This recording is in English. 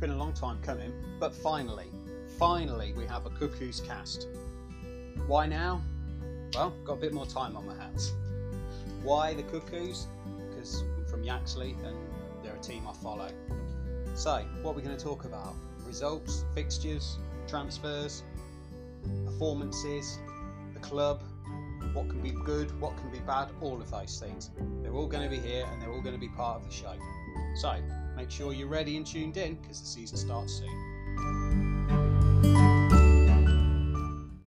been a long time coming, but finally, finally, we have a Cuckoos cast. Why now? Well, got a bit more time on my hands. Why the Cuckoos? Because I'm from Yaxley and they're a team I follow. So, what we're going to talk about results, fixtures, transfers, performances, the club, what can be good, what can be bad, all of those things. They're all going to be here and they're all going to be part of the show. So, make sure you're ready and tuned in because the season starts soon.